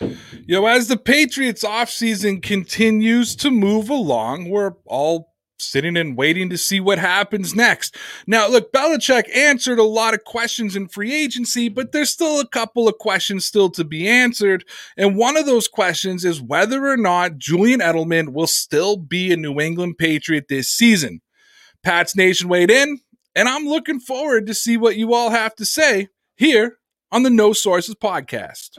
Know, as the Patriots offseason continues to move along, we're all sitting and waiting to see what happens next. Now, look, Belichick answered a lot of questions in free agency, but there's still a couple of questions still to be answered. And one of those questions is whether or not Julian Edelman will still be a New England Patriot this season. Pat's Nation weighed in, and I'm looking forward to see what you all have to say here on the No Sources podcast.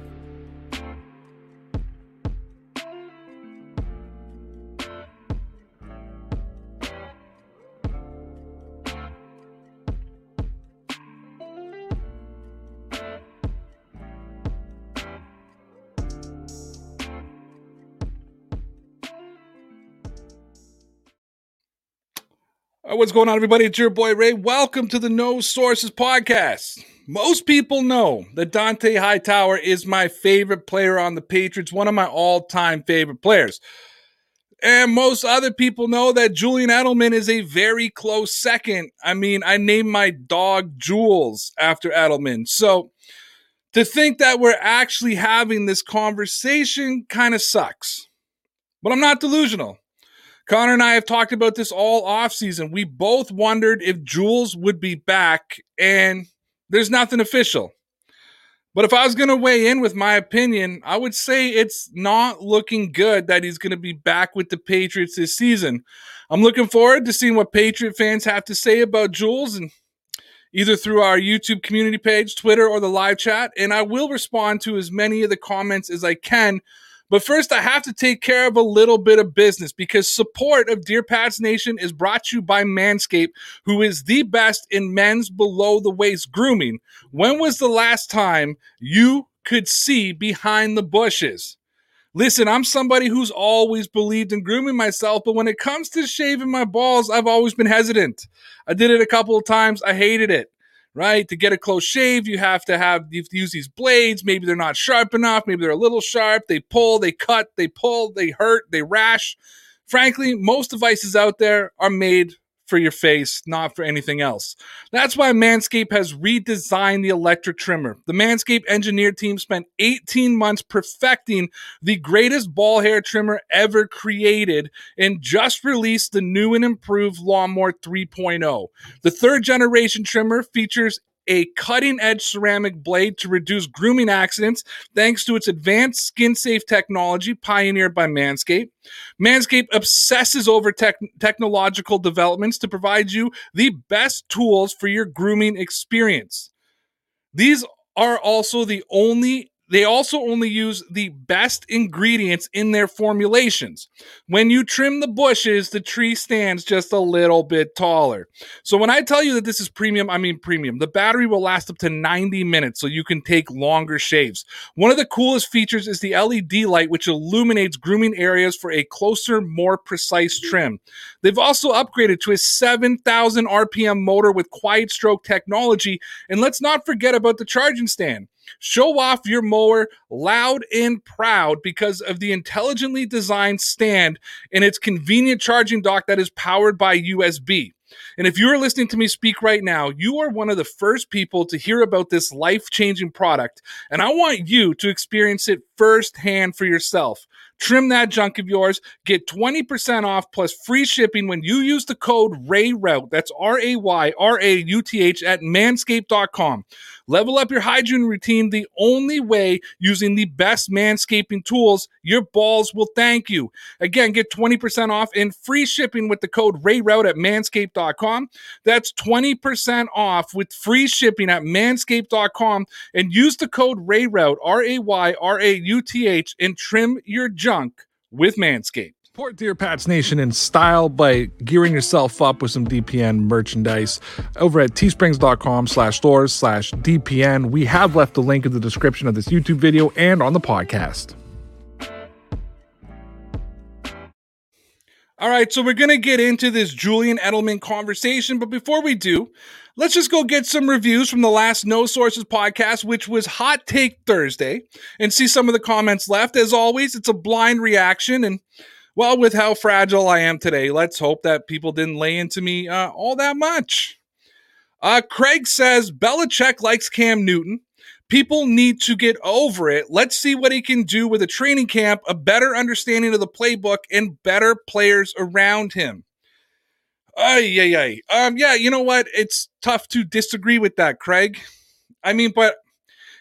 what's going on, everybody? It's your boy Ray. Welcome to the No Sources podcast. Most people know that Dont'a Hightower is my favorite player on the Patriots, one of my all time favorite players. And most other people know that Julian Edelman is a very close second. I mean, I named my dog Jules after Edelman. So to think that we're actually having this conversation kind of sucks. But I'm not delusional. Connor and I have talked about this all offseason. We both wondered if Jules would be back, and there's nothing official. But if I was going to weigh in with my opinion, I would say it's not looking good that he's going to be back with the Patriots this season. I'm looking forward to seeing what Patriot fans have to say about Jules and either through our YouTube community page, Twitter, or the live chat. And I will respond to as many of the comments as I can but first, I have to take care of a little bit of business because support of Dear Pats Nation is brought to you by Manscaped, who is the best in men's below the waist grooming. When was the last time you could see behind the bushes? Listen, I'm somebody who's always believed in grooming myself, but when it comes to shaving my balls, I've always been hesitant. I did it a couple of times. I hated it right? To get a close shave, you have to have you have to use these blades. Maybe they're not sharp enough. Maybe they're a little sharp. They pull, they cut, they pull, they hurt, they rash. Frankly, most devices out there are made for your face, not for anything else. That's why Manscaped has redesigned the electric trimmer. The Manscaped engineer team spent 18 months perfecting the greatest ball hair trimmer ever created and just released the new and improved Lawnmower 3.0. The third generation trimmer features a cutting edge ceramic blade to reduce grooming accidents thanks to its advanced skin safe technology pioneered by Manscaped. Manscaped obsesses over tech- technological developments to provide you the best tools for your grooming experience. These are also the only they also only use the best ingredients in their formulations. When you trim the bushes, the tree stands just a little bit taller. So when I tell you that this is premium, I mean premium. The battery will last up to 90 minutes so you can take longer shaves. One of the coolest features is the LED light which illuminates grooming areas for a closer, more precise trim. They've also upgraded to a 7,000 RPM motor with quiet stroke technology and let's not forget about the charging stand. Show off your mower loud and proud because of the intelligently designed stand and its convenient charging dock that is powered by USB. And if you're listening to me speak right now, you are one of the first people to hear about this life changing product. And I want you to experience it firsthand for yourself. Trim that junk of yours. Get 20% off plus free shipping when you use the code RAYRAUTH. That's R A Y R A U T H at manscaped.com. Level up your hygiene routine the only way using the best manscaping tools. Your balls will thank you. Again, get 20% off and free shipping with the code RAYRAUTH at manscaped.com. That's 20% off with free shipping at manscaped.com and use the code RAYRAUTH, R A Y R A U T H, and trim your junk with Manscaped. Support Dear Pats Nation in style by gearing yourself up with some DPN merchandise over at teesprings.com slash stores slash DPN. We have left the link in the description of this YouTube video and on the podcast. All right, so we're going to get into this Julian Edelman conversation, but before we do, let's just go get some reviews from the last No Sources podcast, which was Hot Take Thursday, and see some of the comments left. As always, it's a blind reaction. And well, with how fragile I am today, let's hope that people didn't lay into me uh, all that much. Uh, Craig says Belichick likes Cam Newton. People need to get over it. Let's see what he can do with a training camp, a better understanding of the playbook, and better players around him. Ay, yeah, ay. Um, yeah, you know what? It's tough to disagree with that, Craig. I mean, but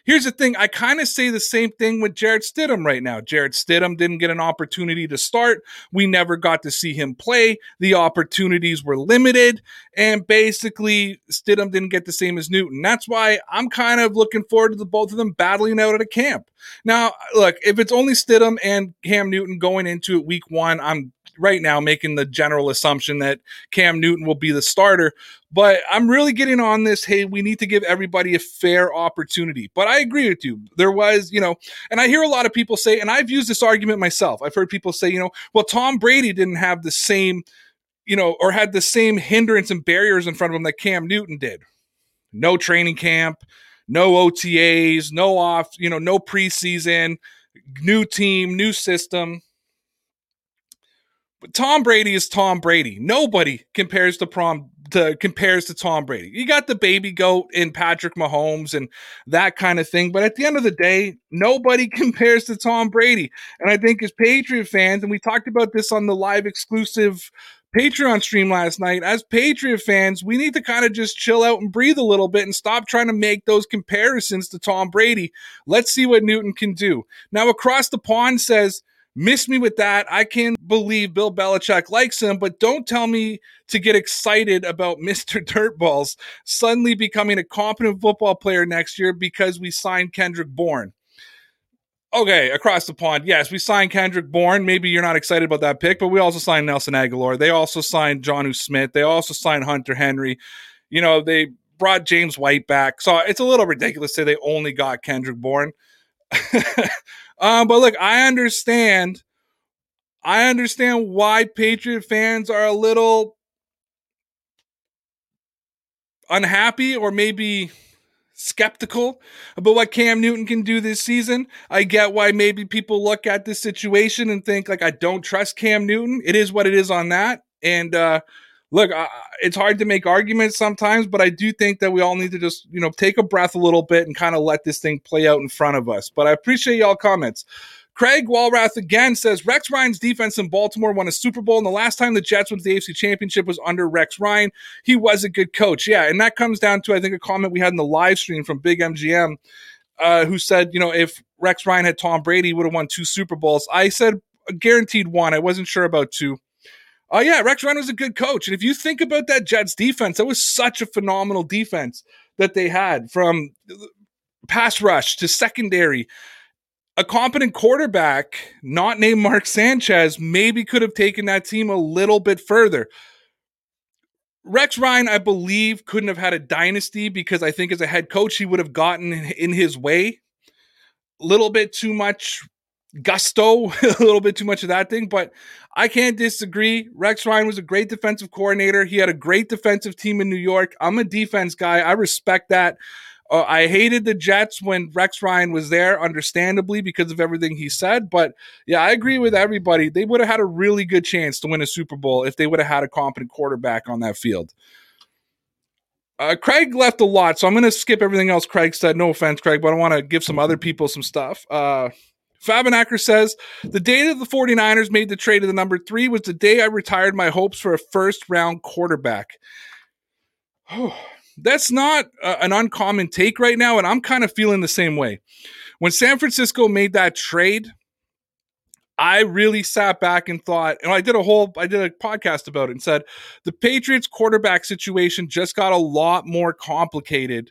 here's the thing. I kind of say the same thing with Jarrett Stidham right now. Jarrett Stidham didn't get an opportunity to start. We never got to see him play. The opportunities were limited. And basically, Stidham didn't get the same as Newton. That's why I'm kind of looking forward to the both of them battling out at a camp. Now, look, if it's only Stidham and Cam Newton going into it week one, I'm right now making the general assumption that Cam Newton will be the starter. But I'm really getting on this. Hey, we need to give everybody a fair opportunity. But I agree with you. There was, you know, and I hear a lot of people say, and I've used this argument myself. I've heard people say, you know, well, Tom Brady didn't have the same, you know, or had the same hindrance and barriers in front of him that Cam Newton did. No training camp, no OTAs, no off, you know, no preseason, new team, new system. Tom Brady is Tom Brady. Nobody compares to prom to compares to Tom Brady. You got the baby goat in Patrick Mahomes and that kind of thing, but at the end of the day, nobody compares to Tom Brady. And I think as Patriot fans, and we talked about this on the live exclusive Patreon stream last night, as Patriot fans, we need to kind of just chill out and breathe a little bit and stop trying to make those comparisons to Tom Brady. Let's see what Newton can do. Now, across the pond says Miss me with that. I can't believe Bill Belichick likes him, but don't tell me to get excited about Mr. Dirtballs suddenly becoming a competent football player next year because we signed Kendrick Bourne. Okay, across the pond. Yes, we signed Kendrick Bourne. Maybe you're not excited about that pick, but we also signed Nelson Agholor. They also signed Jonnu Smith. They also signed Hunter Henry. You know, they brought James White back. So it's a little ridiculous to say they only got Kendrick Bourne. Um, but look, I understand. I understand why Patriot fans are a little unhappy or maybe skeptical about what Cam Newton can do this season. I get why maybe people look at this situation and think like I don't trust Cam Newton. It is what it is on that. And uh look, I, it's hard to make arguments sometimes, but I do think that we all need to just, you know, take a breath a little bit and kind of let this thing play out in front of us. But I appreciate y'all comments. Craig Walrath again says Rex Ryan's defense in Baltimore won a Super Bowl, and the last time the Jets went to the AFC Championship was under Rex Ryan. He was a good coach, yeah, and that comes down to I think a comment we had in the live stream from Big MGM, uh, who said, you know, if Rex Ryan had Tom Brady, he would have won two Super Bowls. I said guaranteed one. I wasn't sure about two. Oh yeah, Rex Ryan was a good coach, and if you think about that Jets defense, that was such a phenomenal defense that they had from pass rush to secondary. A competent quarterback, not named Mark Sanchez, maybe could have taken that team a little bit further. Rex Ryan, I believe, couldn't have had a dynasty because I think as a head coach, he would have gotten in his way. A little bit too much gusto, a little bit too much of that thing, but I can't disagree. Rex Ryan was a great defensive coordinator. He had a great defensive team in New York. I'm a defense guy. I respect that. Uh, I hated the Jets when Rex Ryan was there, understandably, because of everything he said. But yeah, I agree with everybody. They would have had a really good chance to win a Super Bowl if they would have had a competent quarterback on that field. Uh, Craig left a lot, so I'm going to skip everything else Craig said. No offense, Craig, but I want to give some other people some stuff. Uh, Fabenacker says, The day that the 49ers made the trade of the number three was the day I retired my hopes for a first round quarterback. That's not uh, an uncommon take right now, and I'm kind of feeling the same way. When San Francisco made that trade, I really sat back and thought, and I did a whole, I did a podcast about it and said the Patriots quarterback situation just got a lot more complicated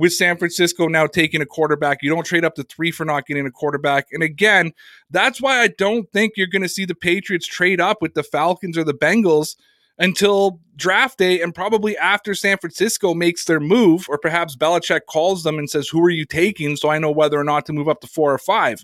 with San Francisco now taking a quarterback. You don't trade up to three for not getting a quarterback. And again, that's why I don't think you're going to see the Patriots trade up with the Falcons or the Bengals until draft day and probably after San Francisco makes their move, or perhaps Belichick calls them and says, Who are you taking? So I know whether or not to move up to four or five.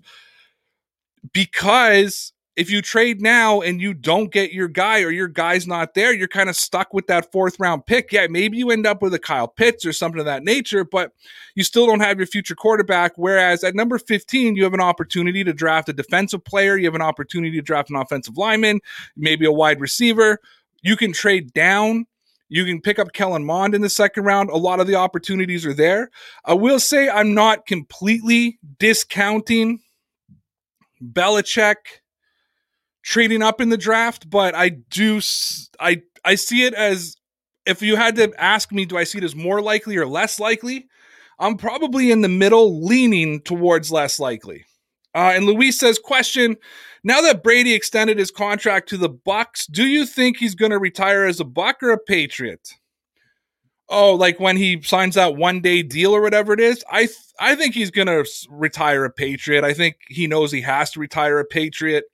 Because if you trade now and you don't get your guy or your guy's not there, you're kind of stuck with that fourth round pick. Yeah, maybe you end up with a Kyle Pitts or something of that nature, but you still don't have your future quarterback. Whereas at number 15, you have an opportunity to draft a defensive player, you have an opportunity to draft an offensive lineman, maybe a wide receiver. You can trade down. You can pick up Kellen Mond in the second round. A lot of the opportunities are there. I will say I'm not completely discounting Belichick trading up in the draft, but I do I I see it as if you had to ask me, do I see it as more likely or less likely? I'm probably in the middle, leaning towards less likely. Uh, and Luis says, question: Now that Brady extended his contract to the Bucs, do you think he's going to retire as a Buc or a Patriot? Oh, like when he signs that one day deal or whatever it is. I th- I think he's going to retire a Patriot. I think he knows he has to retire a Patriot.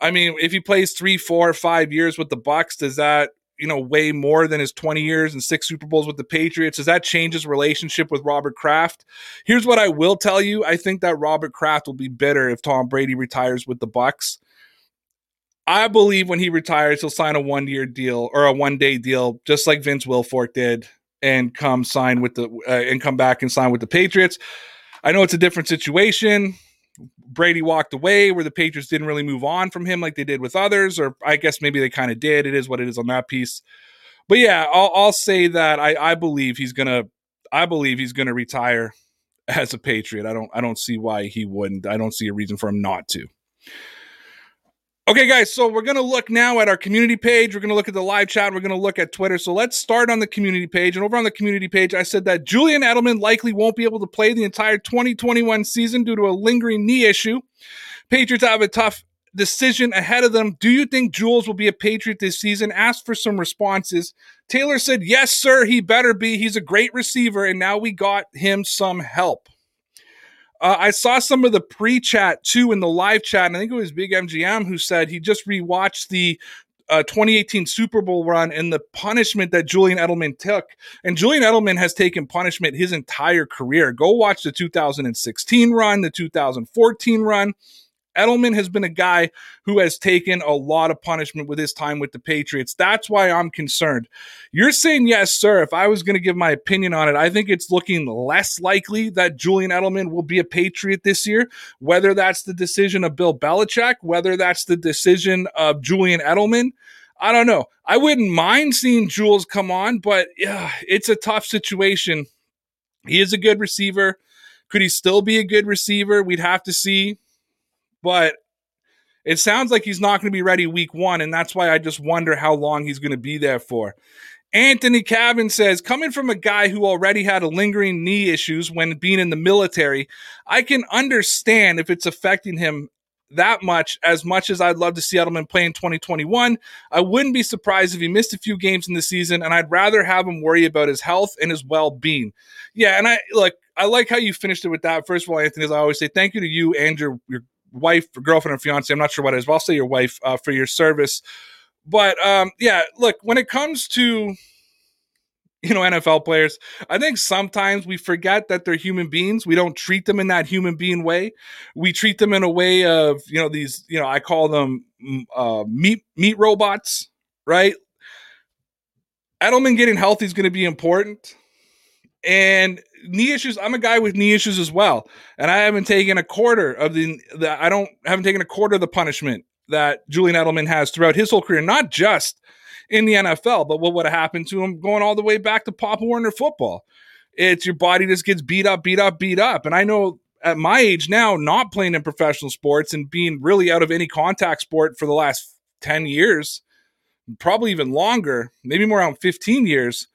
I mean, if he plays three, four, five years with the Bucs, does that you know way more than his 20 years and six Super Bowls with the Patriots? Does that change his relationship with Robert Kraft? Here's what I will tell you: I think that Robert Kraft will be bitter if Tom Brady retires with the Bucs. I believe when he retires, he'll sign a one year deal or a one day deal, just like Vince Wilfork did, and come sign with the uh, and come back and sign with the Patriots. I know it's a different situation. Brady walked away, where the Patriots didn't really move on from him like they did with others, or I guess maybe they kind of did. It is what it is on that piece. But yeah, I'll, I'll say that I, I believe he's gonna. I believe he's gonna retire as a Patriot. I don't. I don't see why he wouldn't. I don't see a reason for him not to. Okay, guys, so we're going to look now at our community page. We're going to look at the live chat. We're going to look at Twitter. So let's start on the community page. And over on the community page, I said that Julian Edelman likely won't be able to play the entire 2021 season due to a lingering knee issue. Patriots have a tough decision ahead of them. Do you think Jules will be a Patriot this season? Asked for some responses. Taylor said, Yes, sir, he better be. He's a great receiver, and now we got him some help. Uh, I saw some of the pre-chat too in the live chat, and I think it was Big MGM who said he just rewatched the uh, 2018 Super Bowl run and the punishment that Julian Edelman took. And Julian Edelman has taken punishment his entire career. Go watch the 2016 run, the 2014 run. Edelman has been a guy who has taken a lot of punishment with his time with the Patriots. That's why I'm concerned. You're saying yes, sir. If I was going to give my opinion on it, I think it's looking less likely that Julian Edelman will be a Patriot this year, whether that's the decision of Bill Belichick, whether that's the decision of Julian Edelman. I don't know. I wouldn't mind seeing Jules come on, but yeah, it's a tough situation. He is a good receiver. Could he still be a good receiver? We'd have to see but it sounds like he's not going to be ready week one, and that's why I just wonder how long he's going to be there for. Anthony Cabin says, coming from a guy who already had a lingering knee issues when being in the military, I can understand if it's affecting him that much as much as I'd love to see Edelman play in 2021. I wouldn't be surprised if he missed a few games in the season, and I'd rather have him worry about his health and his well being. Yeah, and I like I like how you finished it with that. First of all, Anthony, as I always say, thank you to you and your your wife, or girlfriend, or fiance. I'm not sure what it is, but I'll say your wife uh, for your service. But um, yeah, look, when it comes to you know NFL players, I think sometimes we forget that they're human beings. We don't treat them in that human being way. We treat them in a way of you know these you know I call them mm, uh, meat meat robots, right? Edelman getting healthy is going to be important. And knee issues, I'm a guy with knee issues as well. And I haven't taken a quarter of the, the I don't haven't taken a quarter of the punishment that Julian Edelman has throughout his whole career, not just in the NFL, but what would have happened to him going all the way back to Pop Warner football. It's your body just gets beat up, beat up, beat up. And I know at my age now, not playing in professional sports and being really out of any contact sport for the last 10 years, probably even longer, maybe more around 15 years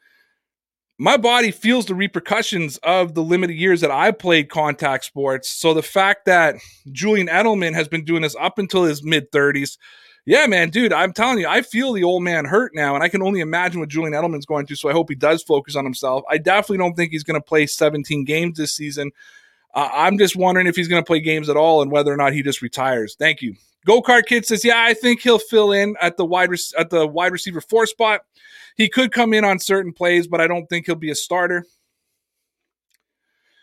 my body feels the repercussions of the limited years that I played contact sports. So the fact that Julian Edelman has been doing this up until his mid 30s, yeah, man, dude, I'm telling you, I feel the old man hurt now, and I can only imagine what Julian Edelman's going through. So I hope he does focus on himself. I definitely don't think he's going to play 17 games this season. Uh, I'm just wondering if he's going to play games at all and whether or not he just retires. Thank you. Go Kart Kid says, yeah, I think he'll fill in at the wide at the wide receiver four spot. He could come in on certain plays, but I don't think he'll be a starter.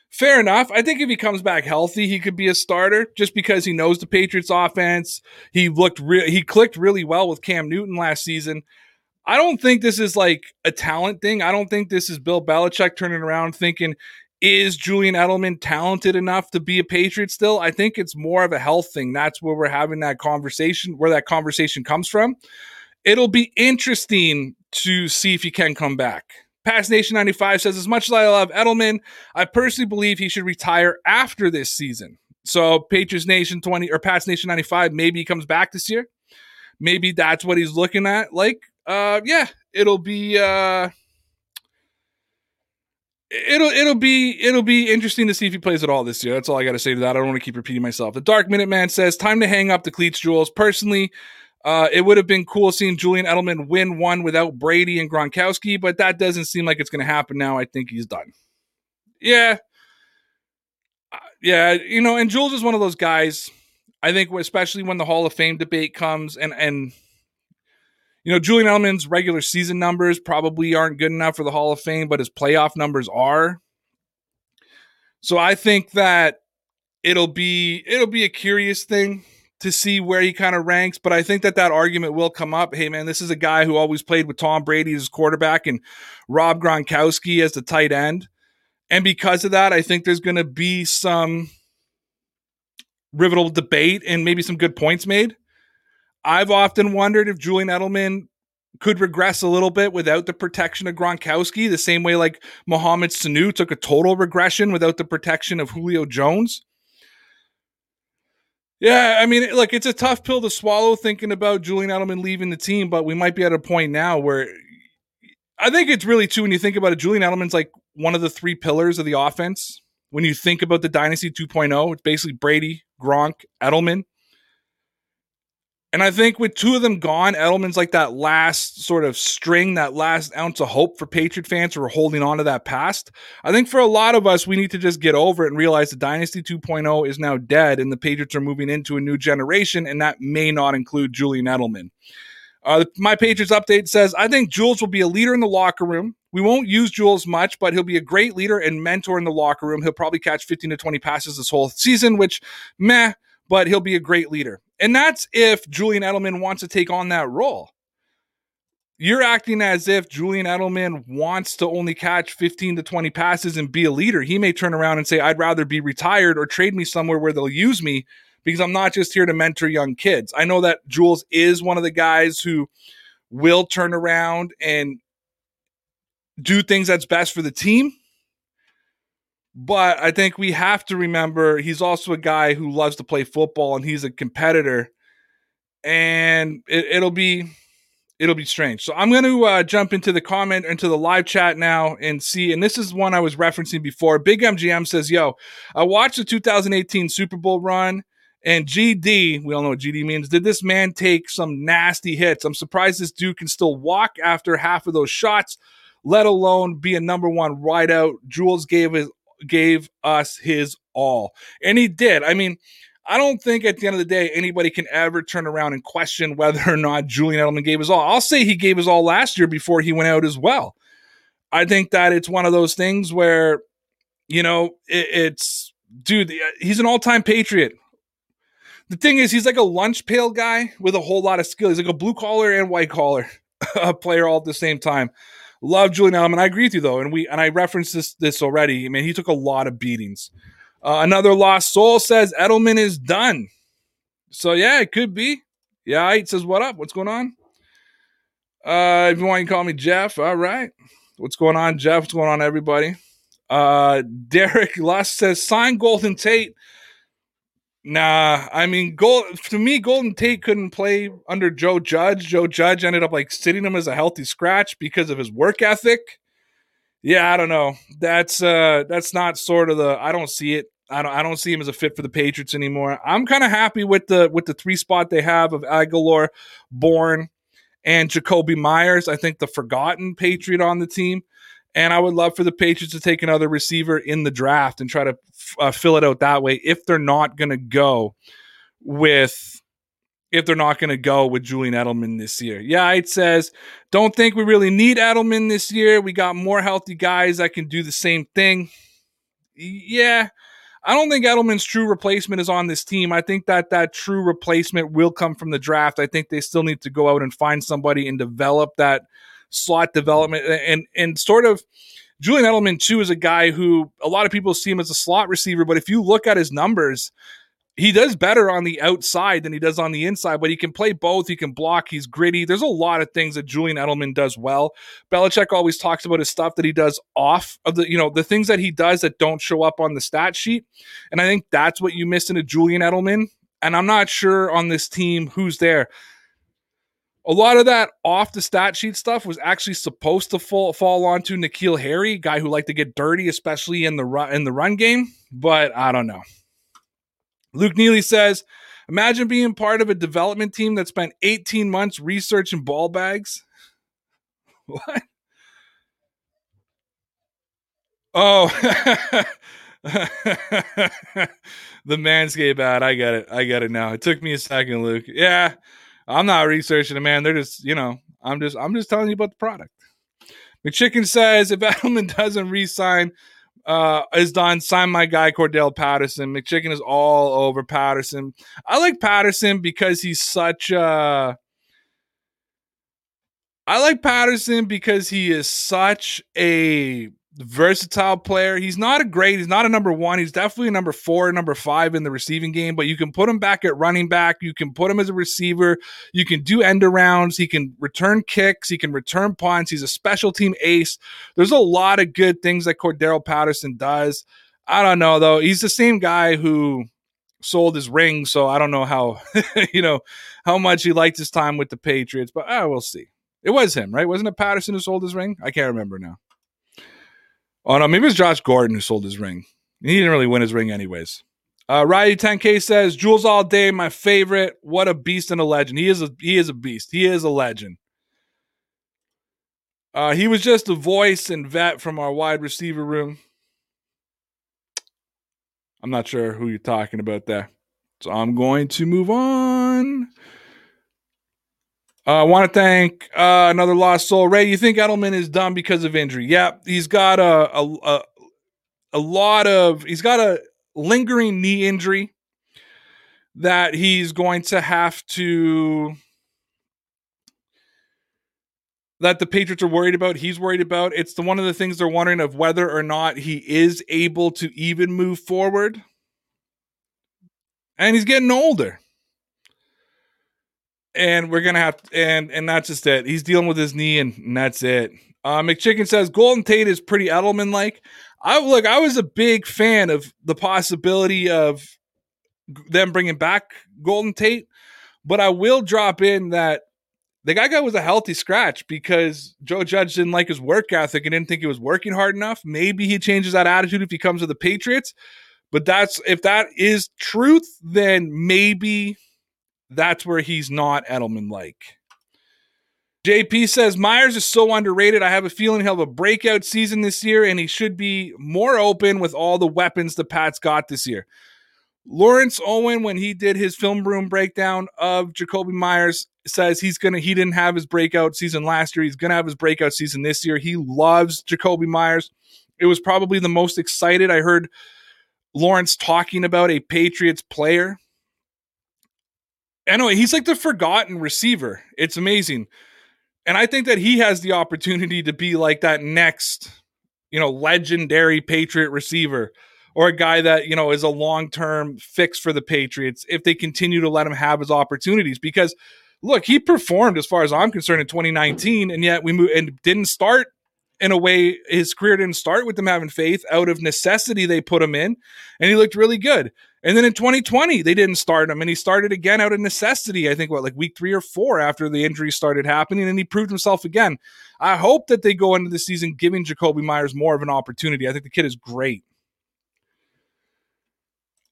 Fair enough. I think if he comes back healthy, he could be a starter just because he knows the Patriots offense. He looked re- he clicked really well with Cam Newton last season. I don't think this is like a talent thing. I don't think this is Bill Belichick turning around thinking, is Julian Edelman talented enough to be a Patriot still? I think it's more of a health thing. That's where we're having that conversation, where that conversation comes from. It'll be interesting to see if he can come back. Pass Nation 95 says, as much as I love Edelman, I personally believe he should retire after this season. So Patriots Nation 20 or Pass Nation 95, maybe he comes back this year. Maybe that's what he's looking at. Like, uh, yeah, it'll be uh it'll it'll be it'll be interesting to see if he plays at all this year. That's all I got to say to that. I don't want to keep repeating myself. The Dark Minute Man says, "Time to hang up the cleats, Jules." Personally, uh, it would have been cool seeing Julian Edelman win one without Brady and Gronkowski, but that doesn't seem like it's going to happen now. I think he's done. Yeah. Uh, yeah, you know, and Jules is one of those guys. I think, especially when the Hall of Fame debate comes, and and you know, Julian Edelman's regular season numbers probably aren't good enough for the Hall of Fame, but his playoff numbers are. So I think that it'll be it'll be a curious thing to see where he kind of ranks. But I think that that argument will come up. Hey, man, this is a guy who always played with Tom Brady as quarterback and Rob Gronkowski as the tight end. And because of that, I think there's going to be some rivetal debate and maybe some good points made. I've often wondered if Julian Edelman could regress a little bit without the protection of Gronkowski, the same way like Mohamed Sanu took a total regression without the protection of Julio Jones. Yeah, I mean, look, it's a tough pill to swallow thinking about Julian Edelman leaving the team, but we might be at a point now where I think it's really too when you think about it. Julian Edelman's like one of the three pillars of the offense. When you think about the Dynasty 2.0, it's basically Brady, Gronk, Edelman. And I think with two of them gone, Edelman's like that last sort of string, that last ounce of hope for Patriot fans who are holding on to that past. I think for a lot of us, we need to just get over it and realize the Dynasty 2.0 is now dead and the Patriots are moving into a new generation, and that may not include Julian Edelman. Uh, my Patriots update says I think Jules will be a leader in the locker room. We won't use Jules much, but he'll be a great leader and mentor in the locker room. He'll probably catch 15 to 20 passes this whole season, which meh, but he'll be a great leader. And that's if Julian Edelman wants to take on that role. You're acting as if Julian Edelman wants to only catch 15 to 20 passes and be a leader. He may turn around and say, I'd rather be retired or trade me somewhere where they'll use me because I'm not just here to mentor young kids. I know that Jules is one of the guys who will turn around and do things that's best for the team. But I think we have to remember he's also a guy who loves to play football and he's a competitor. And it, will be it'll be strange. So I'm going to uh, jump into the comment into the live chat now and see. And this is one I was referencing before. Big MGM says, "Yo, I watched the 2018 Super Bowl run." And GD, we all know what GD means. Did this man take some nasty hits? I'm surprised this dude can still walk after half of those shots, let alone be a number one wideout. Jules gave his gave us his all. And he did. I mean, I don't think at the end of the day anybody can ever turn around and question whether or not Julian Edelman gave his all. I'll say he gave his all last year before he went out as well. I think that it's one of those things where, you know, it, it's dude, uh, he's an all-time patriot. The thing is, he's like a lunch pail guy with a whole lot of skill. He's like a blue collar and white collar player all at the same time. Love Julian Edelman. I agree with you though, and we and I referenced this this already. I mean, he took a lot of beatings. Uh, another lost soul says Edelman is done. So yeah, it could be. Yeah, it says what up? What's going on? Uh, if you want, you call me Jeff. All right. What's going on, Jeff? What's going on, everybody? Uh, Derek Lust says sign Golden Tate. Nah, I mean, Gold to me, Golden Tate couldn't play under Joe Judge. Joe Judge ended up like sitting him as a healthy scratch because of his work ethic. Yeah, I don't know. That's uh that's not sort of the I don't see it. I don't I don't see him as a fit for the Patriots anymore. I'm kind of happy with the with the three spot they have of Agholor, Bourne, and Jakobi Meyers. I think the forgotten Patriot on the team. And I would love for the Patriots to take another receiver in the draft and try to uh, fill it out that way if they're not going to go with if they're not going to go with Julian Edelman this year. Yeah, it says, don't think we really need Edelman this year. We got more healthy guys that can do the same thing. yeah, I don't think Edelman's true replacement is on this team. I think that that true replacement will come from the draft. I think they still need to go out and find somebody and develop that slot development and and sort of Julian Edelman too is a guy who a lot of people see him as a slot receiver, but if you look at his numbers, he does better on the outside than he does on the inside, but he can play both. He can block. He's gritty. There's a lot of things that Julian Edelman does well. Belichick always talks about his stuff that he does off of the, you know, the things that he does that don't show up on the stat sheet. And I think that's what you missed in a Julian Edelman. And I'm not sure on this team who's there. A lot of that off the stat sheet stuff was actually supposed to fall fall onto N'Keal Harry, guy who liked to get dirty, especially in the run in the run game. But I don't know. Luke Neely says, Imagine being part of a development team that spent 18 months researching ball bags. What? Oh, the Manscaped ad. I get it. I get it now. It took me a second, Luke. Yeah, I'm not researching it, man. They're just, you know, I'm just, I'm just telling you about the product. McChicken says if Edelman doesn't re-sign, uh, is done. Sign my guy Cordarrelle Patterson. McChicken is all over Patterson. I like Patterson because he's such a. I like Patterson because he is such a versatile player. He's not a great, he's not a number one. He's definitely a number four, number five in the receiving game, but you can put him back at running back. You can put him as a receiver. You can do end arounds. He can return kicks. He can return punts. He's a special team ace. There's a lot of good things that Cordarrelle Patterson does. I don't know though. He's the same guy who sold his ring, so I don't know how you know how much he liked his time with the Patriots, but uh, we'll see. It was him, right? Wasn't it Patterson who sold his ring? I can't remember now. Oh no, maybe it was Josh Gordon who sold his ring. He didn't really win his ring anyways. Uh, Riley 10K says Jules all day, my favorite. What a beast and a legend. He is a he is a beast. He is a legend. Uh, he was just a voice and vet from our wide receiver room. I'm not sure who you're talking about there. So I'm going to move on. Uh, I want to thank uh, another lost soul. Ray, you think Edelman is done because of injury? Yeah, he's got a, a a, a lot of he's got a lingering knee injury that he's going to have to that the Patriots are worried about. He's worried about. It's the one of the things they're wondering of whether or not he is able to even move forward. And he's getting older and we're gonna have to, and and that's just it. He's dealing with his knee, and, and that's it. Uh, McChicken says Golden Tate is pretty Edelman like. I look, I was a big fan of the possibility of them bringing back Golden Tate, but I will drop in that the guy got was a healthy scratch because Joe Judge didn't like his work ethic and didn't think he was working hard enough. Maybe he changes that attitude if he comes to the Patriots. But that's if that is truth, then maybe that's where he's not Edelman like. JP says Meyers is so underrated. I have a feeling he'll have a breakout season this year, and he should be more open with all the weapons the Pats got this year. Lawrence Owen, when he did his film room breakdown of Jakobi Meyers, says he's gonna he didn't have his breakout season last year. He's gonna have his breakout season this year. He loves Jakobi Meyers. It was probably the most excited I heard Lawrence talking about a Patriots player anyway, he's like the forgotten receiver. It's amazing. And I think that he has the opportunity to be like that next, you know, legendary Patriot receiver or a guy that, you know, is a long term fix for the Patriots if they continue to let him have his opportunities. Because look, he performed as far as I'm concerned in 2019, and yet we moved and didn't start in a way his career didn't start with them having faith. Out of necessity, they put him in, and he looked really good. And then in 2020, they didn't start him, and he started again out of necessity. I think what like week three or four after the injury started happening, and he proved himself again. I hope that they go into the season giving Jakobi Meyers more of an opportunity. I think the kid is great.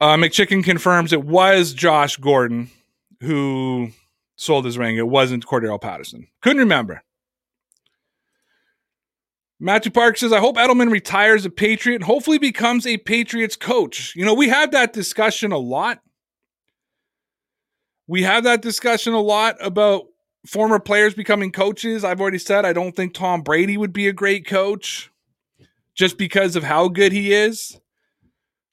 Uh, McChicken confirms it was Josh Gordon who sold his ring. It wasn't Cordarrelle Patterson. Couldn't remember. Matthew Park says, I hope Edelman retires a Patriot and hopefully becomes a Patriots coach. You know, we have that discussion a lot. We have that discussion a lot about former players becoming coaches. I've already said I don't think Tom Brady would be a great coach just because of how good he is.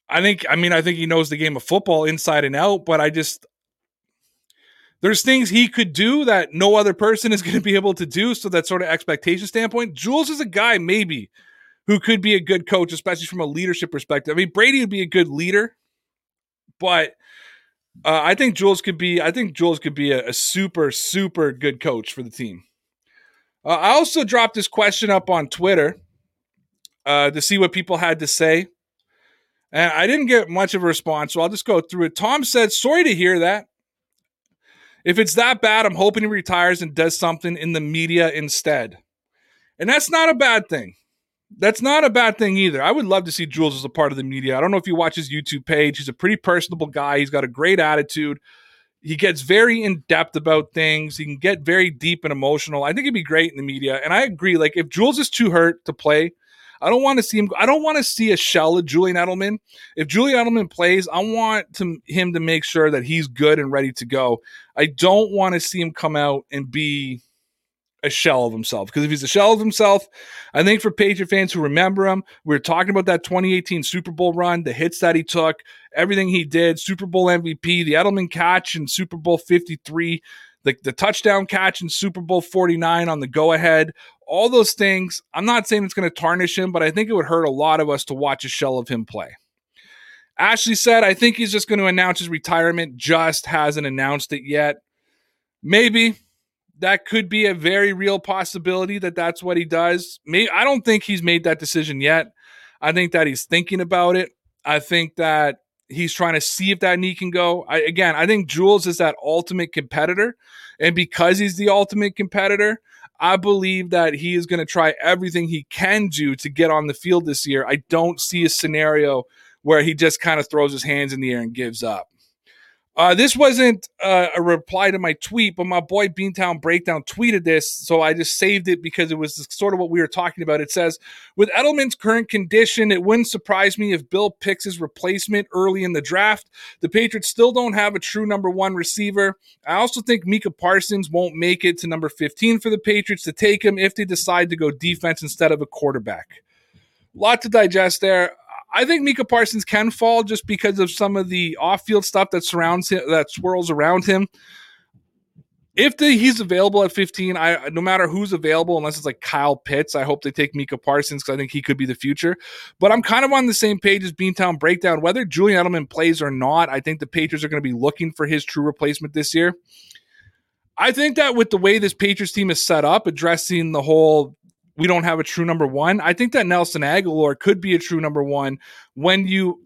I think, I mean, I think he knows the game of football inside and out, but I just, there's things he could do that no other person is going to be able to do. So that sort of expectation standpoint, Jules is a guy maybe who could be a good coach, especially from a leadership perspective. I mean, Brady would be a good leader, but uh, I think Jules could be. I think Jules could be a, a super, super good coach for the team. Uh, I also dropped this question up on Twitter uh, to see what people had to say. And I didn't get much of a response, so I'll just go through it. Tom said, Sorry to hear that. If it's that bad, I'm hoping he retires and does something in the media instead. And that's not a bad thing. That's not a bad thing either. I would love to see Jules as a part of the media. I don't know if you watch his YouTube page. He's a pretty personable guy. He's got a great attitude. He gets very in depth about things. He can get very deep and emotional. I think he'd be great in the media. And I agree. Like, if Jules is too hurt to play, I don't want to see him. I don't want to see a shell of Julian Edelman. If Julian Edelman plays, I want to, him to make sure that he's good and ready to go. I don't want to see him come out and be a shell of himself. Because if he's a shell of himself, I think for Patriot fans who remember him, we are talking about that 2018 Super Bowl run, the hits that he took, everything he did, Super Bowl MVP, the Edelman catch in Super Bowl 53, the, the touchdown catch in Super Bowl 49 on the go ahead, all those things. I'm not saying it's going to tarnish him, but I think it would hurt a lot of us to watch a shell of him play. Ashley said, I think he's just going to announce his retirement, just hasn't announced it yet. Maybe that could be a very real possibility that that's what he does. Me, I don't think he's made that decision yet. I think that he's thinking about it. I think that he's trying to see if that knee can go. I, again, I think Jules is that ultimate competitor. And because he's the ultimate competitor, I believe that he is going to try everything he can do to get on the field this year. I don't see a scenario where he just kind of throws his hands in the air and gives up. Uh, this wasn't uh, a reply to my tweet, but my boy Beantown Breakdown tweeted this, so I just saved it because it was sort of what we were talking about. It says, "With Edelman's current condition, it wouldn't surprise me if Bill picks his replacement early in the draft. The Patriots still don't have a true number one receiver. I also think Micah Parsons won't make it to number 15 for the Patriots to take him if they decide to go defense instead of a quarterback." Lot to digest there. I think Micah Parsons can fall just because of some of the off-field stuff that surrounds him, that swirls around him. If the, he's available at 15, I no matter who's available, unless it's like Kyle Pitts, I hope they take Micah Parsons because I think he could be the future. But I'm kind of on the same page as Beantown Breakdown. Whether Julian Edelman plays or not, I think the Patriots are going to be looking for his true replacement this year. I think that with the way this Patriots team is set up, addressing the whole we don't have a true number one. I think that Nelson Agholor could be a true number one when you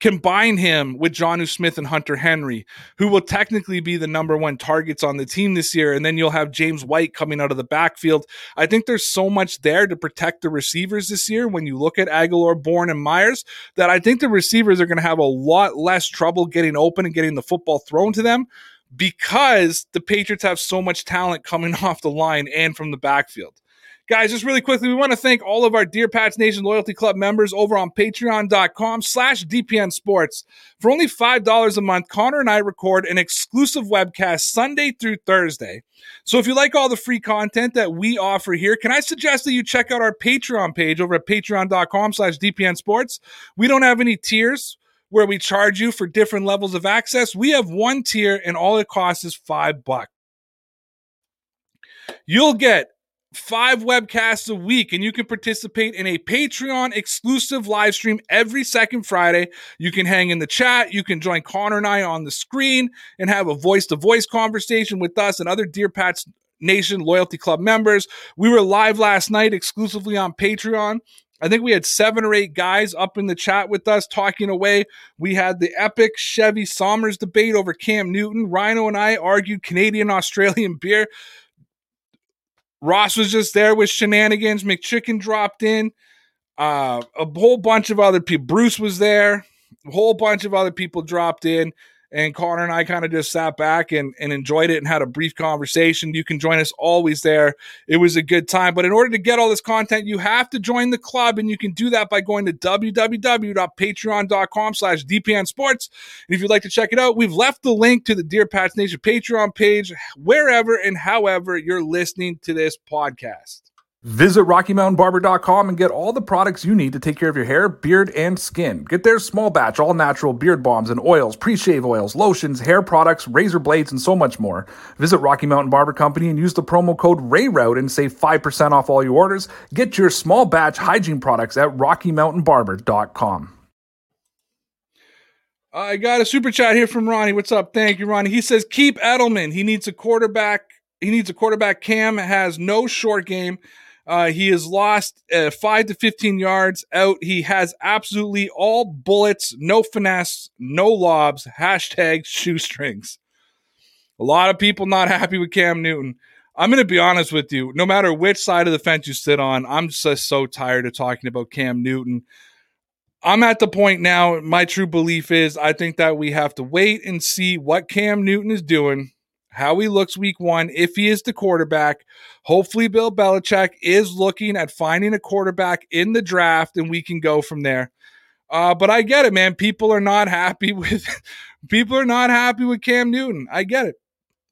combine him with Jonnu Smith and Hunter Henry, who will technically be the number one targets on the team this year. And then you'll have James White coming out of the backfield. I think there's so much there to protect the receivers this year when you look at Aguilar, Bourne, and Meyers that I think the receivers are going to have a lot less trouble getting open and getting the football thrown to them because the Patriots have so much talent coming off the line and from the backfield. Guys, just really quickly, we want to thank all of our Dear Pats Nation Loyalty Club members over on patreon.com slash DPN Sports. For only $5 a month, Connor and I record an exclusive webcast Sunday through Thursday. So if you like all the free content that we offer here, can I suggest that you check out our Patreon page over at patreon.com slash DPN Sports? We don't have any tiers where we charge you for different levels of access. We have one tier and all it costs is five bucks. You'll get five webcasts a week and you can participate in a Patreon exclusive live stream every second Friday. You can hang in the chat. You can join Connor and I on the screen and have a voice to voice conversation with us and other Dear Pats Nation Loyalty Club members. We were live last night exclusively on Patreon. I think we had seven or eight guys up in the chat with us talking away. We had the epic Chevy Somers debate over Cam Newton. Rhino and I argued Canadian Australian beer. Ross was just there with shenanigans. McChicken dropped in. Uh, a whole bunch of other people. Bruce was there. A whole bunch of other people dropped in and Connor and I kind of just sat back and, and enjoyed it and had a brief conversation. You can join us always there. It was a good time. But in order to get all this content, you have to join the club, and you can do that by going to www.patreon.com slash DPN Sports. And if you'd like to check it out, we've left the link to the Dear Pats Nation Patreon page wherever and however you're listening to this podcast. Visit RockyMountainBarber.com and get all the products you need to take care of your hair, beard, and skin. Get their small batch, all natural beard balms and oils, pre shave oils, lotions, hair products, razor blades, and so much more. Visit Rocky Mountain Barber Company and use the promo code RAYRAUTH and save 5% off all your orders. Get your small batch hygiene products at RockyMountainBarber.com. I got a super chat here from Ronnie. What's up? Thank you, Ronnie. He says, keep Edelman. He needs a quarterback. He needs a quarterback. Cam has no short game. Uh, he has lost uh, five to 15 yards out. He has absolutely all bullets, no finesse, no lobs. Hashtag shoestrings. A lot of people not happy with Cam Newton. I'm going to be honest with you. No matter which side of the fence you sit on, I'm just so tired of talking about Cam Newton. I'm at the point now, my true belief is I think that we have to wait and see what Cam Newton is doing how he looks week one, if he is the quarterback. Hopefully, Bill Belichick is looking at finding a quarterback in the draft, and we can go from there. Uh, but I get it, man. People are not happy with people are not happy with Cam Newton. I get it.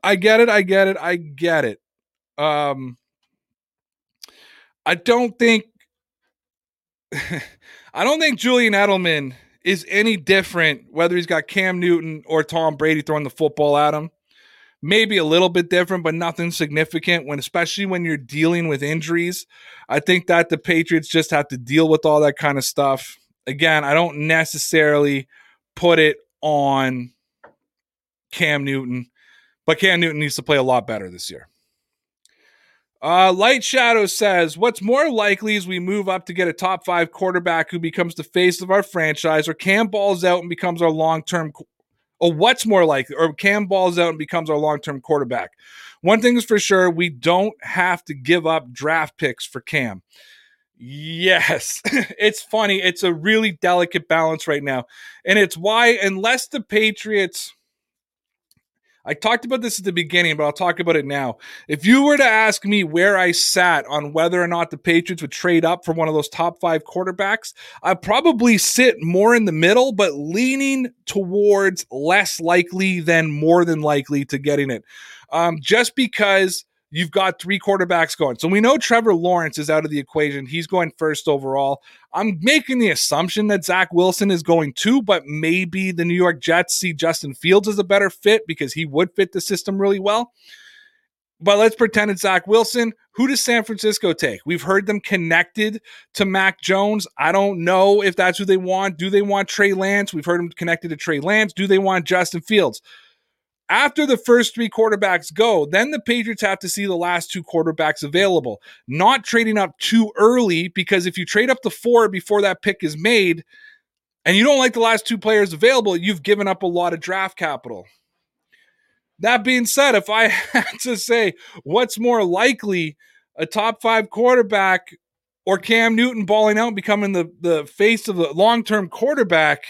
I get it. I get it. I get it. Um, I don't think I don't think Julian Edelman is any different whether he's got Cam Newton or Tom Brady throwing the football at him maybe a little bit different, but nothing significant when especially when you're dealing with injuries. I think that the Patriots just have to deal with all that kind of stuff. Again, I don't necessarily put it on Cam Newton, but Cam Newton needs to play a lot better this year. Uh, Light Shadow says, What's more likely is we move up to get a top five quarterback who becomes the face of our franchise, or Cam balls out and becomes our long term or what's more likely, or Cam balls out and becomes our long term quarterback. One thing is for sure, we don't have to give up draft picks for Cam. Yes, it's funny. It's a really delicate balance right now. And it's why, unless the Patriots I talked about this at the beginning, but I'll talk about it now. If you were to ask me where I sat on whether or not the Patriots would trade up for one of those top five quarterbacks, I'd probably sit more in the middle, but leaning towards less likely than more than likely to getting it. Um, just because you've got three quarterbacks going. So we know Trevor Lawrence is out of the equation. He's going first overall. I'm making the assumption that Zach Wilson is going too, but maybe the New York Jets see Justin Fields as a better fit because he would fit the system really well. But let's pretend it's Zach Wilson. Who does San Francisco take? We've heard them connected to Mac Jones. I don't know if that's who they want. Do they want Trey Lance? We've heard them connected to Trey Lance. Do they want Justin Fields? After the first three quarterbacks go, then the Patriots have to see the last two quarterbacks available, not trading up too early because if you trade up to four before that pick is made and you don't like the last two players available, you've given up a lot of draft capital. That being said, if I had to say what's more likely, a top five quarterback or Cam Newton balling out, becoming the, the face of the long term quarterback,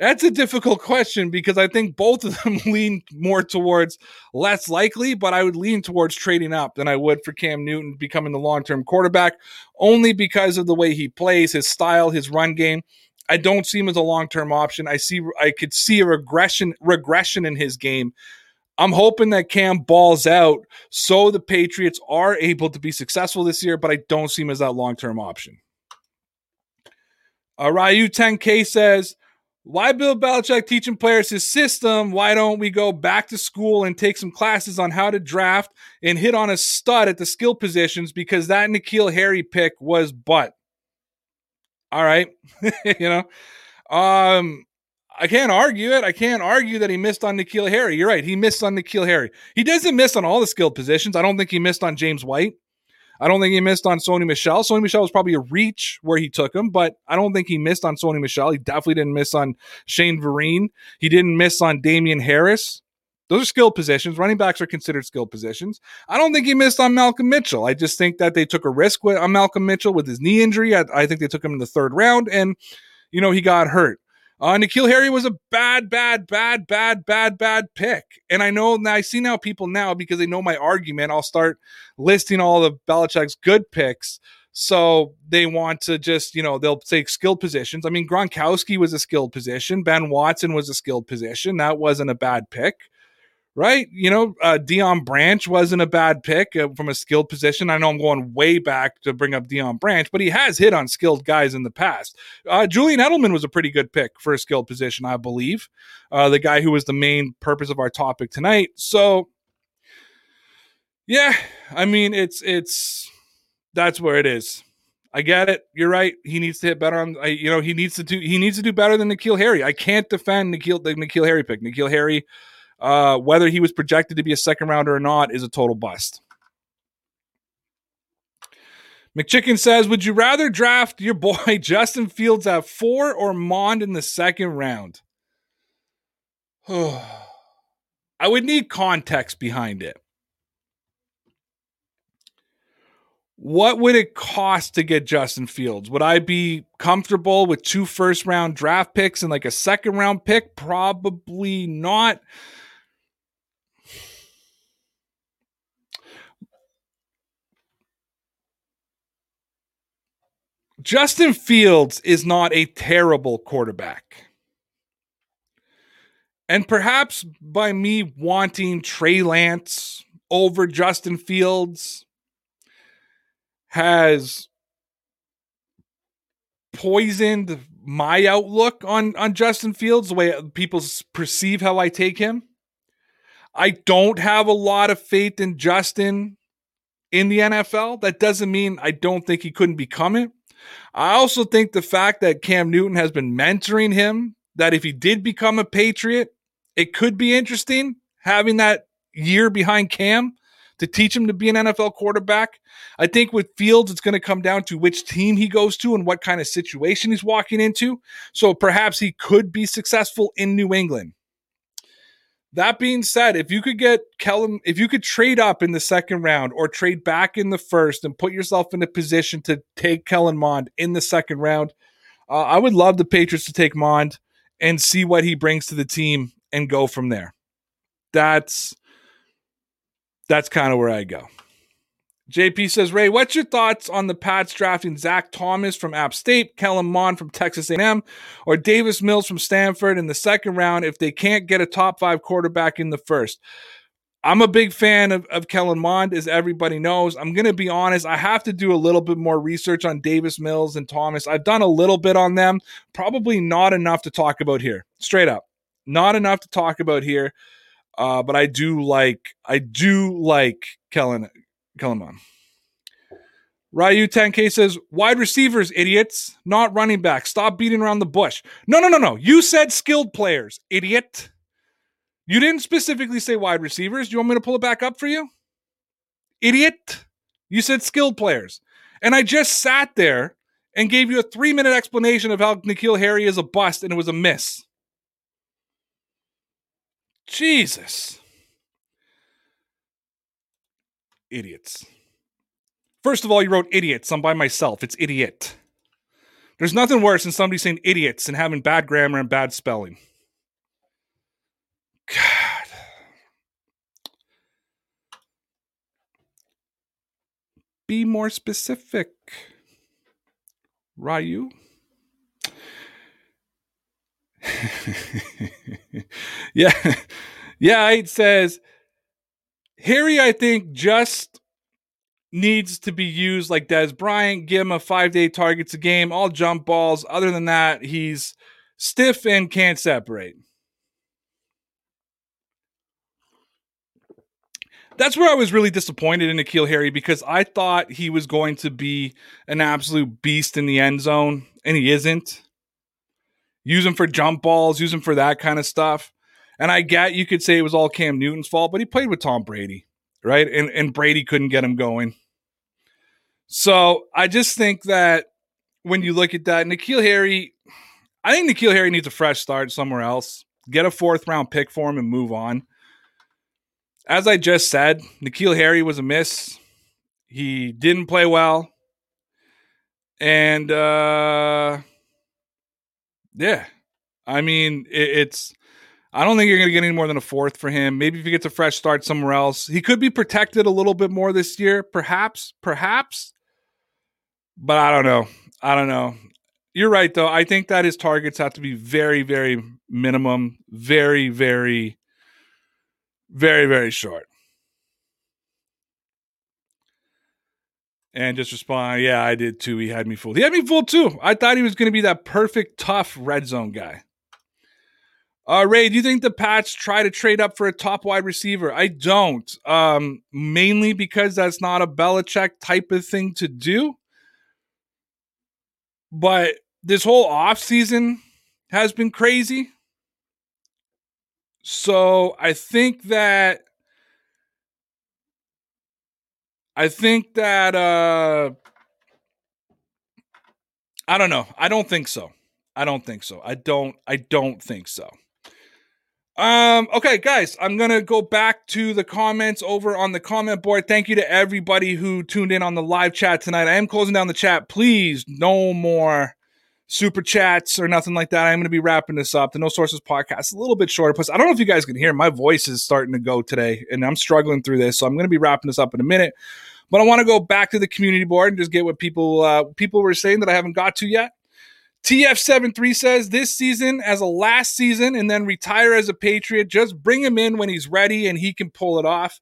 that's a difficult question because I think both of them lean more towards less likely, but I would lean towards trading up than I would for Cam Newton becoming the long term quarterback, only because of the way he plays, his style, his run game. I don't see him as a long term option. I see I could see a regression regression in his game. I'm hoping that Cam balls out so the Patriots are able to be successful this year, but I don't see him as that long term option. Uh, Ryu 10K says, why Bill Belichick teaching players his system? Why don't we go back to school and take some classes on how to draft and hit on a stud at the skill positions? Because that N'Keal Harry pick was butt. All right, you know, um, I can't argue it. I can't argue that he missed on N'Keal Harry. You're right. He missed on N'Keal Harry. He doesn't miss on all the skill positions. I don't think he missed on James White. I don't think he missed on Sony Michel. Sony Michel was probably a reach where he took him, but I don't think he missed on Sony Michel. He definitely didn't miss on Shane Vereen. He didn't miss on Damien Harris. Those are skilled positions. Running backs are considered skilled positions. I don't think he missed on Malcolm Mitchell. I just think that they took a risk with, on Malcolm Mitchell with his knee injury. I, I think they took him in the third round, and you know he got hurt. Uh, N'Keal Harry was a bad, bad, bad, bad, bad, bad pick. And I know now I see now people now because they know my argument. I'll start listing all of Belichick's good picks. So they want to just, you know, they'll take skilled positions. I mean, Gronkowski was a skilled position. Ben Watson was a skilled position. That wasn't a bad pick, right? You know, uh, Deion Branch wasn't a bad pick uh, from a skilled position. I know I'm going way back to bring up Deion Branch, but he has hit on skilled guys in the past. Uh, Julian Edelman was a pretty good pick for a skilled position, I believe. Uh, the guy who was the main purpose of our topic tonight. So, yeah, I mean, it's it's that's where it is. I get it. You're right. He needs to hit better on. I, you know, he needs to do. He needs to do better than N'Keal Harry. I can't defend N'Keal the N'Keal Harry pick. N'Keal Harry uh, whether he was projected to be a second rounder or not is a total bust. McChicken says, Would you rather draft your boy Justin Fields at four or Mond in the second round? I would need context behind it. What would it cost to get Justin Fields? Would I be comfortable with two first round draft picks and like a second round pick? Probably not. Justin Fields is not a terrible quarterback. And perhaps by me wanting Trey Lance over Justin Fields has poisoned my outlook on, on Justin Fields, the way people perceive how I take him. I don't have a lot of faith in Justin in the NFL. That doesn't mean I don't think he couldn't become it. I also think the fact that Cam Newton has been mentoring him, that if he did become a Patriot, it could be interesting having that year behind Cam to teach him to be an NFL quarterback. I think with Fields, it's going to come down to which team he goes to and what kind of situation he's walking into. So perhaps he could be successful in New England. That being said, if you could get Kellen, if you could trade up in the second round or trade back in the first and put yourself in a position to take Kellen Mond in the second round, uh, I would love the Patriots to take Mond and see what he brings to the team and go from there. That's that's kind of where I go. JP says, Ray, what's your thoughts on the Pats drafting Zac Thomas from App State, Kellen Mond from Texas A&M, or Davis Mills from Stanford in the second round if they can't get a top five quarterback in the first? I'm a big fan of, of Kellen Mond, as everybody knows. I'm going to be honest. I have to do a little bit more research on Davis Mills and Thomas. I've done a little bit on them, probably not enough to talk about here. Straight up, not enough to talk about here. Uh, but I do like, I do like Kellen Kellen on. Ryu 10K says, wide receivers, idiots, not running back. Stop beating around the bush. No, no, no, no. You said skilled players, idiot. You didn't specifically say wide receivers. Do you want me to pull it back up for you? Idiot. You said skilled players. And I just sat there and gave you a three minute explanation of how N'Keal Harry is a bust and it was a miss. Jesus. Idiots. First of all, you wrote idiots. I'm by myself. It's idiot. There's nothing worse than somebody saying idiots and having bad grammar and bad spelling. God. Be more specific. Ryu. yeah. Yeah, it says Harry, I think, just needs to be used like Dez Bryant. Give him a five day targets a game, all jump balls. Other than that, he's stiff and can't separate. That's where I was really disappointed in N'Keal Harry because I thought he was going to be an absolute beast in the end zone, and he isn't. Use him for jump balls, use him for that kind of stuff. And I get you could say it was all Cam Newton's fault, but he played with Tom Brady, right? And and Brady couldn't get him going. So I just think that when you look at that, N'Keal Harry, I think N'Keal Harry needs a fresh start somewhere else. Get a fourth round pick for him and move on. As I just said, N'Keal Harry was a miss. He didn't play well. And uh yeah. I mean, it, it's I don't think you're going to get any more than a fourth for him. Maybe if he gets a fresh start somewhere else, he could be protected a little bit more this year, perhaps, perhaps. But I don't know. I don't know. You're right, though. I think that his targets have to be very, very minimum, very, very, Very, very short. And just respond, yeah, I did too. He had me fooled. He had me fooled too. I thought he was going to be that perfect, tough red zone guy. Uh, Ray, do you think the Pats try to trade up for a top wide receiver? I don't. Um, mainly because that's not a Belichick type of thing to do. But this whole offseason has been crazy. So I think that I think that uh I don't know. I don't think so. I don't think so. I don't I don't think so. Um okay guys, I'm to go back to the comments over on the comment board. Thank you to everybody who tuned in on the live chat tonight. I am closing down the chat. Please no more super chats or nothing like that. I'm going to be wrapping this up. The No Sources podcast a little bit shorter. Plus, I don't know if you guys can hear my voice is starting to go today, and I'm struggling through this. So I'm going to be wrapping this up in a minute. But I want to go back to the community board and just get what people uh, people were saying that I haven't got to yet. TF73 says this season as a last season and then retire as a Patriot. Just bring him in when he's ready and he can pull it off.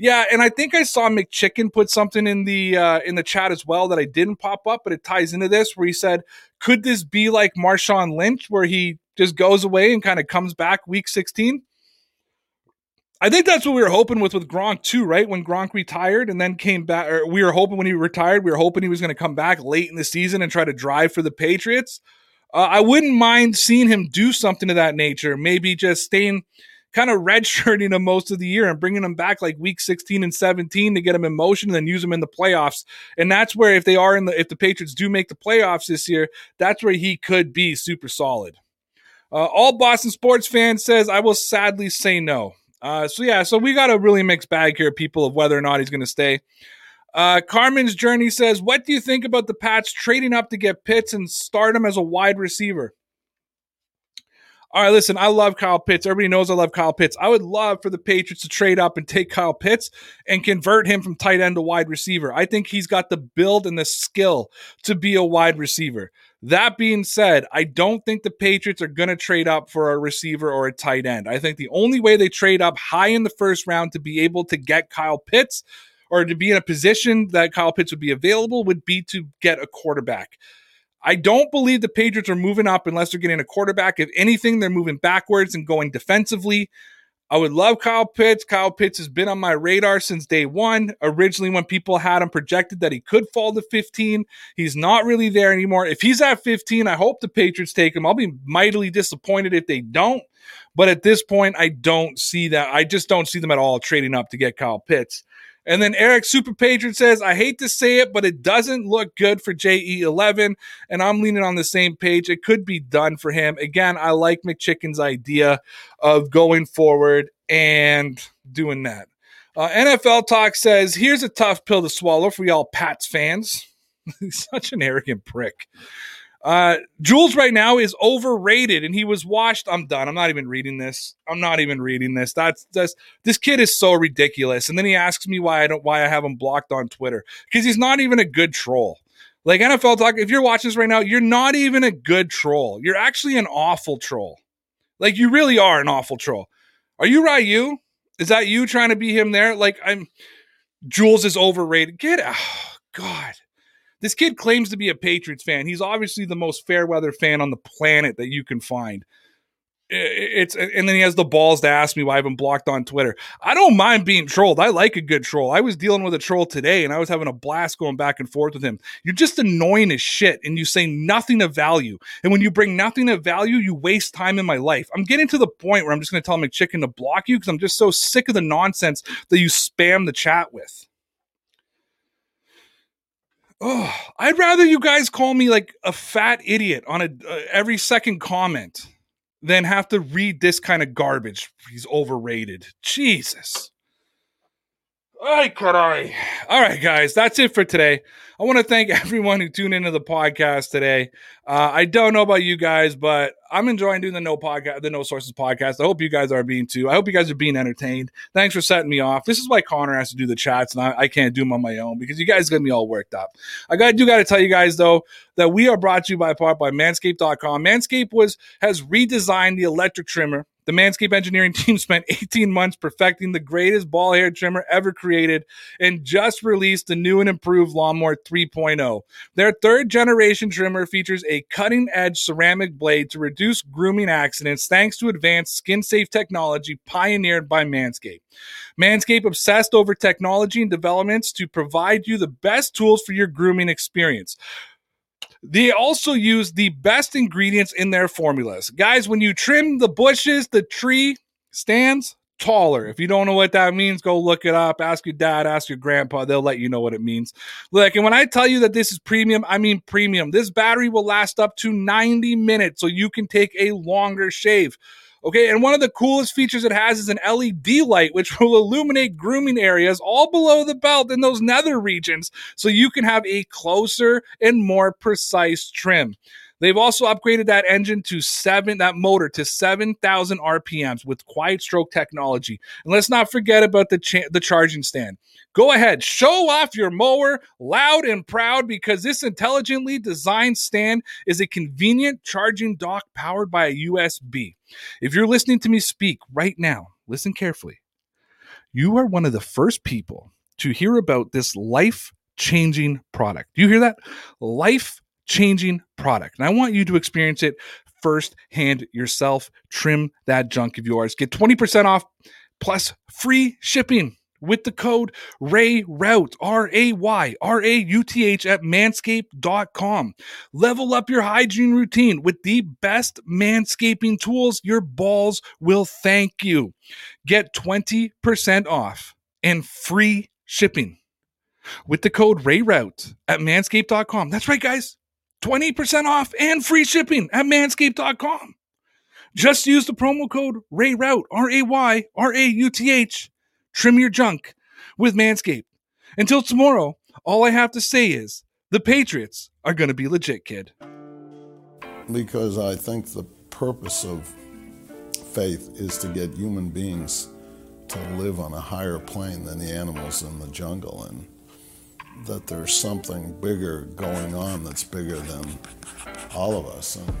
Yeah, and I think I saw McChicken put something in the uh, in the chat as well that I didn't pop up, but it ties into this where he said, "Could this be like Marshawn Lynch, where he just goes away and kind of comes back week 16?" I think that's what we were hoping with with Gronk too, right? When Gronk retired and then came back, or we were hoping when he retired, we were hoping he was going to come back late in the season and try to drive for the Patriots. Uh, I wouldn't mind seeing him do something of that nature. Maybe just staying kind of redshirting him most of the year and bringing him back like week 16 and 17 to get him in motion and then use him in the playoffs. And that's where if they are in the if the Patriots do make the playoffs this year, that's where he could be super solid. Uh, all Boston sports fans says I will sadly say no. Uh, so yeah, so we got a really mixed bag here, people, of whether or not he's going to stay. Uh, Carmen's journey says, "What do you think about the Pats trading up to get Pitts and start him as a wide receiver?" All right, listen, I love Kyle Pitts. Everybody knows I love Kyle Pitts. I would love for the Patriots to trade up and take Kyle Pitts and convert him from tight end to wide receiver. I think he's got the build and the skill to be a wide receiver. That being said, I don't think the Patriots are going to trade up for a receiver or a tight end. I think the only way they trade up high in the first round to be able to get Kyle Pitts or to be in a position that Kyle Pitts would be available would be to get a quarterback. I don't believe the Patriots are moving up unless they're getting a quarterback. If anything, they're moving backwards and going defensively. I would love Kyle Pitts. Kyle Pitts has been on my radar since day one. Originally, when people had him projected that he could fall to 15, he's not really there anymore. If he's at 15, I hope the Patriots take him. I'll be mightily disappointed if they don't. But at this point, I don't see that. I just don't see them at all trading up to get Kyle Pitts. And then Eric Super Patron says, I hate to say it, but it doesn't look good for JE11. And I'm leaning on the same page. It could be done for him. Again, I like McChicken's idea of going forward and doing that. Uh, NFL Talk says, here's a tough pill to swallow for y'all Pats fans. He's such an arrogant prick. Uh, Jules right now is overrated, and he was washed. I'm done. I'm not even reading this. I'm not even reading this. That's that's this kid is so ridiculous. And then he asks me why I don't why I have him blocked on Twitter because he's not even a good troll. Like NFL talk, if you're watching this right now, you're not even a good troll. You're actually an awful troll. Like you really are an awful troll. Are you Ryu? Is that you trying to be him there? Like I'm. Jules is overrated. Get out. Oh, God. This kid claims to be a Patriots fan. He's obviously the most fair weather fan on the planet that you can find. It's and then he has the balls to ask me why I've been blocked on Twitter. I don't mind being trolled. I like a good troll. I was dealing with a troll today and I was having a blast going back and forth with him. You're just annoying as shit and you say nothing of value. And when you bring nothing of value, you waste time in my life. I'm getting to the point where I'm just going to tell McChicken to block you because I'm just so sick of the nonsense that you spam the chat with. Oh, I'd rather you guys call me like a fat idiot on a uh, every second comment than have to read this kind of garbage. He's overrated. Jesus. Ay, caray. All right, guys, that's it for today. I want to thank everyone who tuned into the podcast today. Uh, I don't know about you guys, but I'm enjoying doing the no podcast, the no sources podcast. I hope you guys are being too. I hope you guys are being entertained. Thanks for setting me off. This is why Connor has to do the chats, and I, I can't do them on my own because you guys get me all worked up. I got do got to tell you guys though that we are brought to you by part by Manscaped.com. Manscaped was has redesigned the electric trimmer The Manscaped engineering team spent 18 months perfecting the greatest ball hair trimmer ever created and just released the new and improved Lawnmower 3.0. Their third generation trimmer features a cutting edge ceramic blade to reduce grooming accidents thanks to advanced skin safe technology pioneered by Manscaped. Manscaped obsessed over technology and developments to provide you the best tools for your grooming experience. They also use the best ingredients in their formulas. Guys, when you trim the bushes, the tree stands taller. If you don't know what that means, go look it up. Ask your dad, ask your grandpa. They'll let you know what it means. Look, and when I tell you that this is premium, I mean premium. This battery will last up to 90 minutes, so you can take a longer shave. Okay, and one of the coolest features it has is an LED light, which will illuminate grooming areas all below the belt in those nether regions, so you can have a closer and more precise trim. They've also upgraded that engine to seven, that motor to 7,000 RPMs with quiet stroke technology. And let's not forget about the, cha- the charging stand. Go ahead, show off your mower loud and proud because this intelligently designed stand is a convenient charging dock powered by a USB. If you're listening to me speak right now, listen carefully. You are one of the first people to hear about this life changing product. Do you hear that? Life changing product. And I want you to experience it firsthand yourself. Trim that junk of yours. Get 20% off plus free shipping with the code RAYRAUTH, R A Y R A U T H at manscaped.com. Level up your hygiene routine with the best manscaping tools. Your balls will thank you. Get 20% off and free shipping with the code RAYRAUTH at manscaped.com. That's right, guys. 20% off and free shipping at manscaped.com. Just use the promo code RAYRAUTH, R A Y R A U T H. Trim your junk with Manscaped. Until tomorrow, all I have to say is the Patriots are going to be legit, kid. Because I think the purpose of faith is to get human beings to live on a higher plane than the animals in the jungle. And that there's something bigger going on that's bigger than all of us. And